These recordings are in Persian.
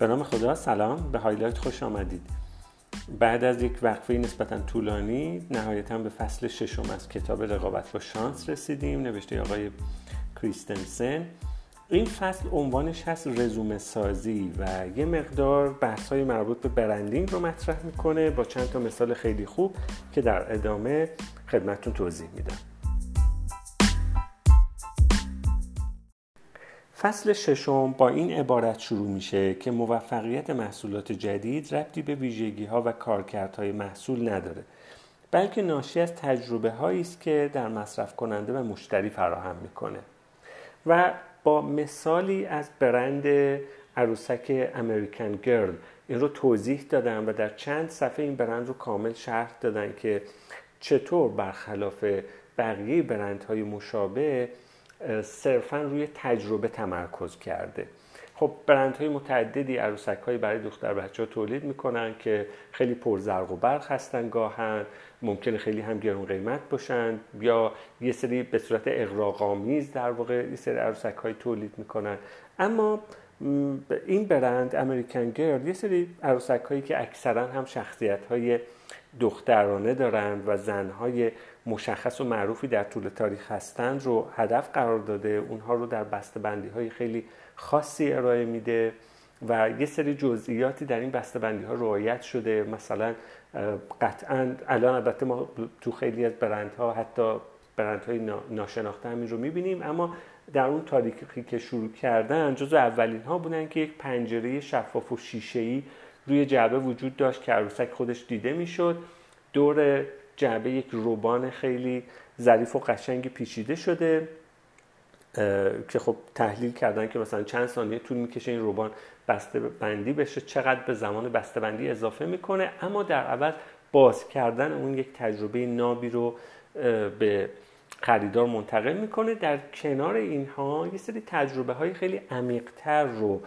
به نام خدا سلام. به هایلایت خوش آمدید. بعد از یک وقفه نسبتا طولانی نهایتا به فصل ششم از کتاب رقابت با شانس رسیدیم نوشته آقای کریستنسن. این فصل عنوانش هست رزومه سازی و یه مقدار بحث های مربوط به branding رو مطرح می‌کنه با چند تا مثال خیلی خوب که در ادامه خدمتتون توضیح میدم. فصل ششم با این عبارت شروع میشه که موفقیت محصولات جدید ربطی به ویژگی ها و کارکردهای محصول نداره بلکه ناشی از تجربه هایی است که در مصرف کننده و مشتری فراهم می‌کنه. و با مثالی از برند عروسک امریکن گرل این رو توضیح دادن و در چند صفحه این برند رو کامل شرح دادن که چطور برخلاف بقیه برندهای مشابه صرفا روی تجربه تمرکز کرده. خب برندهای متعددی عروسک هایی برای دختر بچه ها تولید می‌کنن که خیلی پرزرق و برق هستن گاهن. ممکنه خیلی هم گرون قیمت باشن یا یه سری به صورت اغراق‌آمیز در واقع یه سری عروسک های تولید می‌کنن. اما این برند امریکن گرل یه سری عروسک هایی که اکثرا هم شخصیت های دخترانه دارند و زنهای مشخص و معروفی در طول تاریخ هستند رو هدف قرار داده. اونها رو در بندی های خیلی خاصی ارائه میده و یه سری جزئیاتی در این بندی ها رعایت شده. مثلا قطعا الان البته ما تو خیلی از برندها حتی برندهای ناشناخته همین رو می‌بینیم اما در اون تاریخی که شروع کردن جزو اولین ها بودن که یک پنجره شفاف و شیشه روی جعبه وجود داشت که عروسک خودش دیده می‌شد. دور جعبه یک روبان خیلی ظریف و قشنگی پیچیده شده که خب تحلیل کردن که مثلا چند ثانیه طول می‌کشه این روبان بسته بندی بشه چقدر به زمان بسته بندی اضافه می‌کنه. اما در عوض باز کردن اون یک تجربه نابی رو به خریدار منتقل می‌کنه. در کنار اینها یه سری تجربه های خیلی عمیقتر رو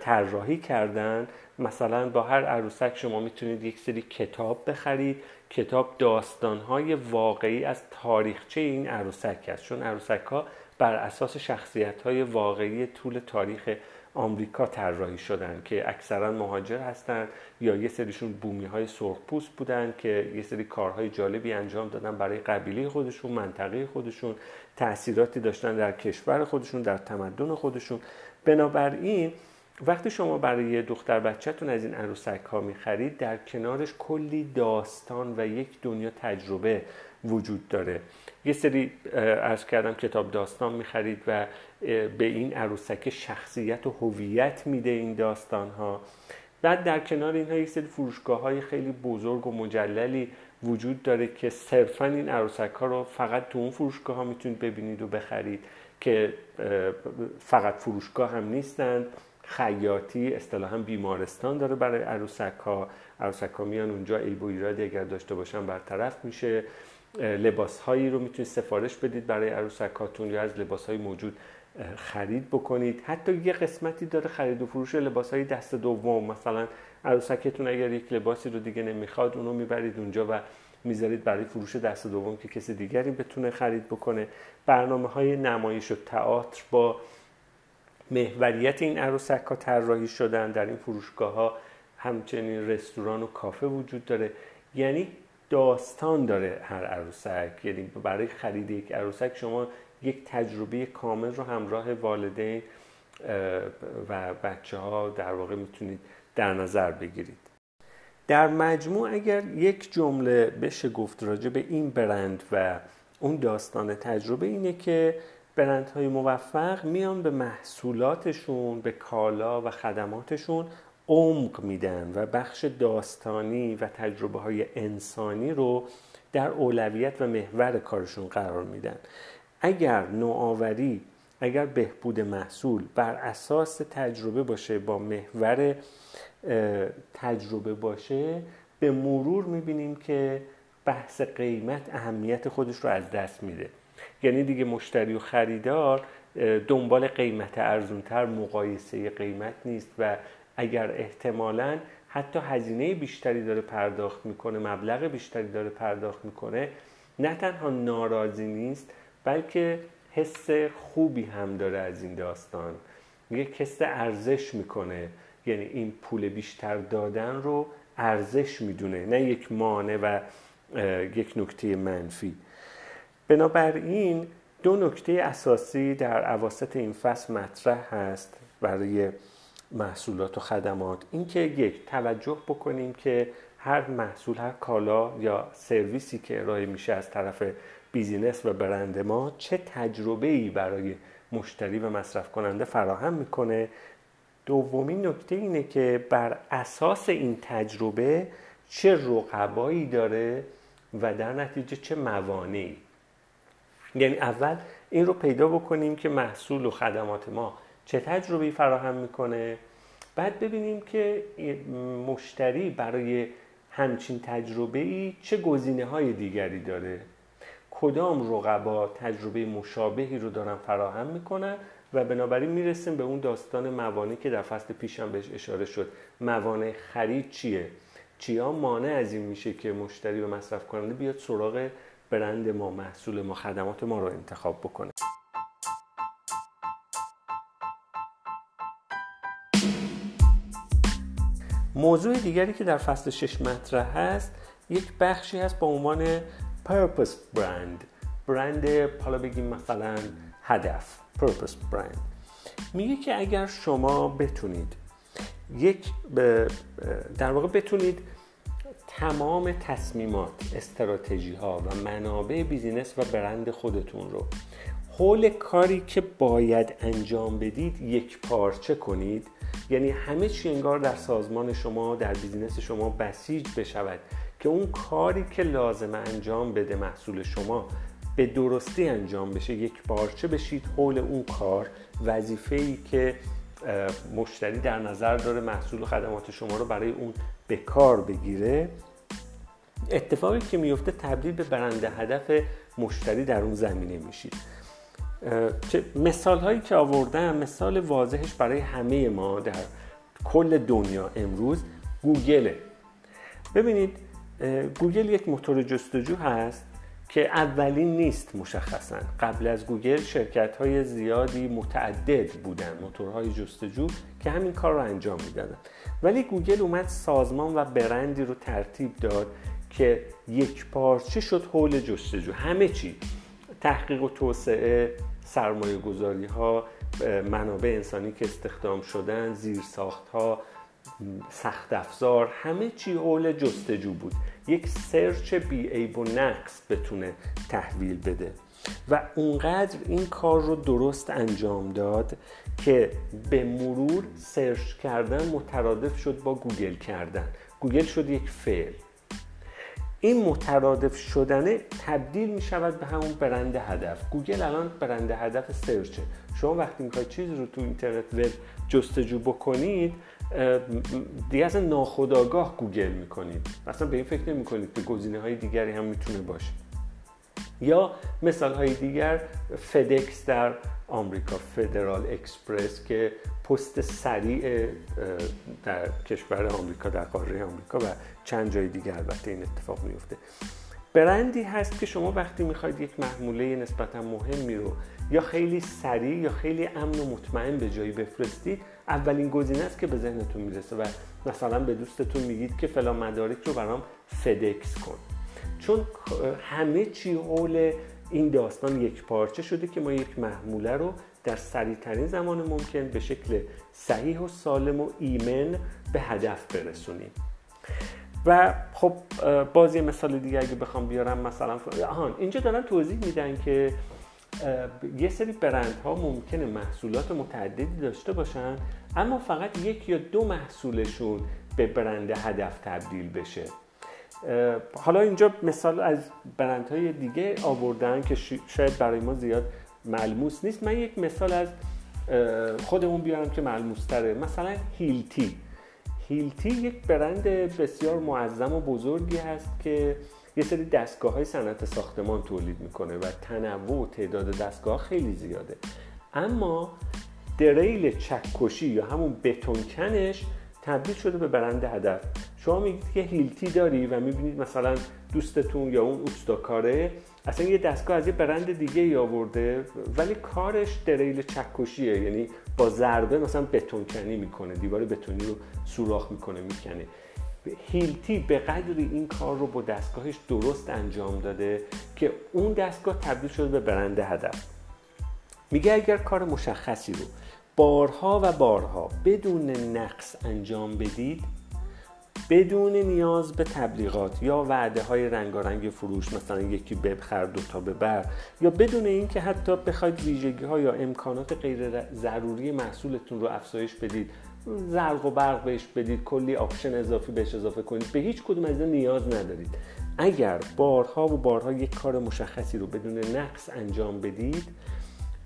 طراحی کردن. مثلا با هر عروسک شما می‌تونید یک سری کتاب بخرید. کتاب داستانهای واقعی از تاریخچه این عروسک است. چون عروسک ها بر اساس شخصیت های واقعی طول تاریخ آمریکا طراحی شدن که اکثرا مهاجر هستند یا یه سریشون بومی های سرخپوست بودن که یه سری کارهای جالبی انجام دادن برای قبیله خودشون منطقه خودشون تاثیراتی داشتن در کشور خودشون در تمدن خودشون. بنابراین وقتی شما برای یه دختر بچهتون از این عروسک ها می‌خرید در کنارش کلی داستان و یک دنیا تجربه وجود داره. یه سری ارز کردم کتاب داستان می‌خرید و به این عروسک شخصیت و هویت میده این داستان ها بعد در کنار اینها یک سری فروشگاه های خیلی بزرگ و مجللی وجود داره که صرفا این عروسک ها رو فقط تو اون فروشگاه ها می‌تونید ببینید و بخرید که فقط فروشگاه هم نیستند. خیاطی اصطلاحا بیمارستان داره برای عروسک ها عروسک ها میان اونجا عیب و ایرادی اگر داشته باشن برطرف میشه. لباس هایی رو می‌تونید سفارش بدید برای عروسک هاتون یا از لباس های موجود خرید بکنید. حتی یه قسمتی داره خرید و فروش لباس های دست دوم. مثلا عروسکتون اگر یک لباسی رو دیگه نمی‌خواد اونو می‌برید اونجا و می‌ذارید برای فروش دست دوم که کسی دیگری بتونه خرید بکنه. برنامه های نمایش و تئاتر با محوریت این عروسک ها طراحی شدن در این فروشگاه ها. همچنین رستوران و کافه وجود داره. یعنی داستان داره هر عروسک. یعنی برای خرید یک عروسک شما یک تجربه کامل رو همراه والدین و بچه ها در واقع می‌تونید در نظر بگیرید. در مجموع اگر یک جمله بشه گفت راجع به این برند و اون داستان تجربه اینه که برندهای موفق میان به محصولاتشون به کالا و خدماتشون عمق میدن و بخش داستانی و تجربه های انسانی رو در اولویت و محور کارشون قرار میدن. اگر نوآوری اگر بهبود محصول بر اساس تجربه باشه با محور تجربه باشه به مرور می‌بینیم که بحث قیمت اهمیت خودش رو از دست میده. یعنی دیگه مشتری و خریدار دنبال قیمت ارزونتر مقایسه قیمت نیست و اگر احتمالا حتی هزینه بیشتری داره پرداخت می‌کنه مبلغ بیشتری داره پرداخت می‌کنه نه تنها ناراضی نیست بلکه حس خوبی هم داره از این داستان. یک حس ارزش می‌کنه. یعنی این پول بیشتر دادن رو ارزش می‌دونه. نه یک مانع و یک نکته منفی. بنابراین دو نکته اساسی در عواست این فصل مطرح هست برای محصولات و خدمات. اینکه یک توجه بکنیم که هر محصول هر کالا یا سرویسی که ارائه میشه از طرف بیزینس و برند ما چه تجربه ای برای مشتری و مصرف کننده فراهم می‌کنه. دومین نکته اینه که بر اساس این تجربه چه رقبایی داره و در نتیجه چه موانعی؟ یعنی اول این رو پیدا بکنیم که محصول و خدمات ما چه تجربه فراهم می‌کنه. بعد ببینیم که مشتری برای همچین تجربه ای چه گزینه های دیگری داره. کدام رقبا تجربه مشابهی رو دارن فراهم می‌کنن و بنابراین می‌رسیم به اون داستان موانع که در فصل پیشم بهش اشاره شد. موانع خرید چیه؟ چیا مانع از این میشه که مشتری و مصرف کننده بیاد سراغ برند ما محصول ما خدمات ما رو انتخاب بکنه؟ موضوع دیگری که در فصل شش مطرح هست یک بخشی هست با عنوان purpose brand. برند حالا بگیم مثلا هدف purpose brand. میگه که اگر شما بتونید یک در واقع بتونید تمام تصمیمات استراتژی ها و منابع business و برند خودتون رو حول کاری که باید انجام بدید یک پارچه کنید. یعنی همه چی انگار در سازمان شما در business شما بسیج بشود که اون کاری که لازم انجام بده محصول شما به درستی انجام بشه. یک پارچه بشید حول اون کار. وظیفه ای که مشتری در نظر داره محصول و خدمات شما رو برای اون به کار بگیره. اتفاقی که میفته تبدیل به برنده هدف مشتری در اون زمینه میشید. مثال هایی که آوردم مثال واضحش برای همه ما در کل دنیا امروز گوگله. ببینید گوگل یک موتور جستجو هست. که اولین نیست مشخصا. قبل از گوگل شرکت های زیادی متعدد بودن موتورهای جستجو که همین کار رو انجام می‌دادن. ولی گوگل اومد سازمان و برندی رو ترتیب داد که یک پارچه شد حول جستجو. همه چی. تحقیق و توسعه سرمایه گذاری ها منابع انسانی که استخدام شدن زیر ساخت ها سخت افزار همه چی حول جستجو بود. یک search بی عیب و نقص بتونه تحویل بده. و اونقدر این کار رو درست انجام داد که به مرور search کردن مترادف شد با گوگل کردن. گوگل شد یک فعل. این مترادف شدنه تبدیل می شود به همون برند هدف. گوگل الان برند هدف search ه. شما وقتی می‌خواید چیزی رو تو اینترنت وب جستجو بکنید دیگه اصلا ناخودآگاه گوگل می‌کنید. اصلا به این فکر نمی کنید که گزینه های دیگری هم می‌تونه باشه. یا مثال های دیگر فدکس در آمریکا فدرال اکسپرس که پست سریع در کشور آمریکا در قاره آمریکا و چند جای دیگر البته این اتفاق میفته برندی هست که شما وقتی می‌خواید یک محموله نسبتا مهمی رو یا خیلی سریع یا خیلی امن و مطمئن به جایی بفرستید اولین گزینه است که به ذهنتون می‌رسه و مثلا به دوستتون میگید که فلان مدارک رو برام فدکس کن. چون همه چی حول این داستان یک پارچه شده که ما یک محموله رو در سریعترین زمان ممکن به شکل صحیح و سالم و ایمن به هدف برسونیم. و خب باز یه مثال دیگه اگه بخوام بیارم مثلا آهان اینجا دارن توضیح میدن که یه سری برندها ممکنه محصولات متعددی داشته باشن اما فقط یک یا دو محصولشون به برند هدف تبدیل بشه. حالا اینجا مثال از برندهای دیگه آوردن که شاید برای ما زیاد ملموس نیست. من یک مثال از خودمون بیارم که ملموس تره مثلا هیلتی. هیلتی یک برند بسیار معظم و بزرگی هست که یه سری دستگاه های صنعت ساختمان تولید می‌کنه و تنوع و تعداد دستگاه خیلی زیاده. اما دریل چکشی یا همون بتونکنش تبدیل شده به برند هدف. شما میگید که هیلتی داری و می‌بینید مثلا دوستتون یا اون اوستاکاره اصلا یه دستگاه از یه برند دیگه ای آورده ولی کارش دریل چکشیه. یعنی با ضربه مثلا بتون کنی می‌کنه دیوار بتونی رو سوراخ می‌کنه می‌کنه. هیلتی به قدری این کار رو با دستگاهش درست انجام داده که اون دستگاه تبدیل شده به برند هدف. میگه اگر کار مشخصی رو بارها و بارها بدون نقص انجام بدید بدون نیاز به تبلیغات یا وعده های رنگارنگ فروش مثلا یکی بخر دوتا ببر یا بدون اینکه حتی بخواید ویژگی ها یا امکانات غیر ضروری محصولتون رو افزایش بدید زرق و برق بهش بدید کلی آپشن اضافی بهش اضافه کنید به هیچ کدوم از این نیاز ندارید. اگر بارها و بارها یک کار مشخصی رو بدون نقص انجام بدید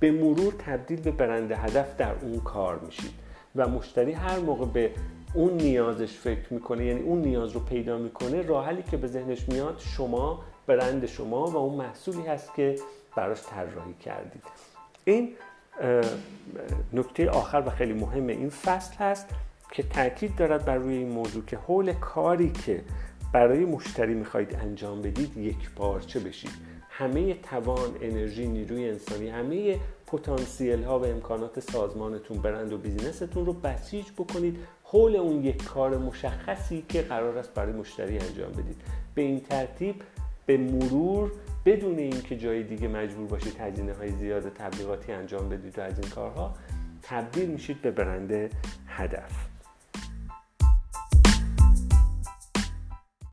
به مرور تبدیل به برند هدف در اون کار میشید و مشتری هر موقع به اون نیازش فکر می‌کنه یعنی اون نیاز رو پیدا می‌کنه راه که به ذهنش میاد شما برند شما و اون محصولی هست که براش طراحی کردید. این نکته آخر و خیلی مهم این فصل هست که تاکید دارد بر روی این موضوع که حول کاری که برای مشتری می‌خواهید انجام بدید یک پارچه بشید. همه توان انرژی نیروی انسانی همه پتانسیل ها و امکانات سازمانتون برند و بیزینستون رو بسیج بکنید. حول اون یک کار مشخصی که قرار است برای مشتری انجام بدید. به این ترتیب به مرور بدون اینکه جای دیگه مجبور باشید هزینه های زیاد تبلیغاتی انجام بدید و از این کارها تبدیل میشید به برند هدف.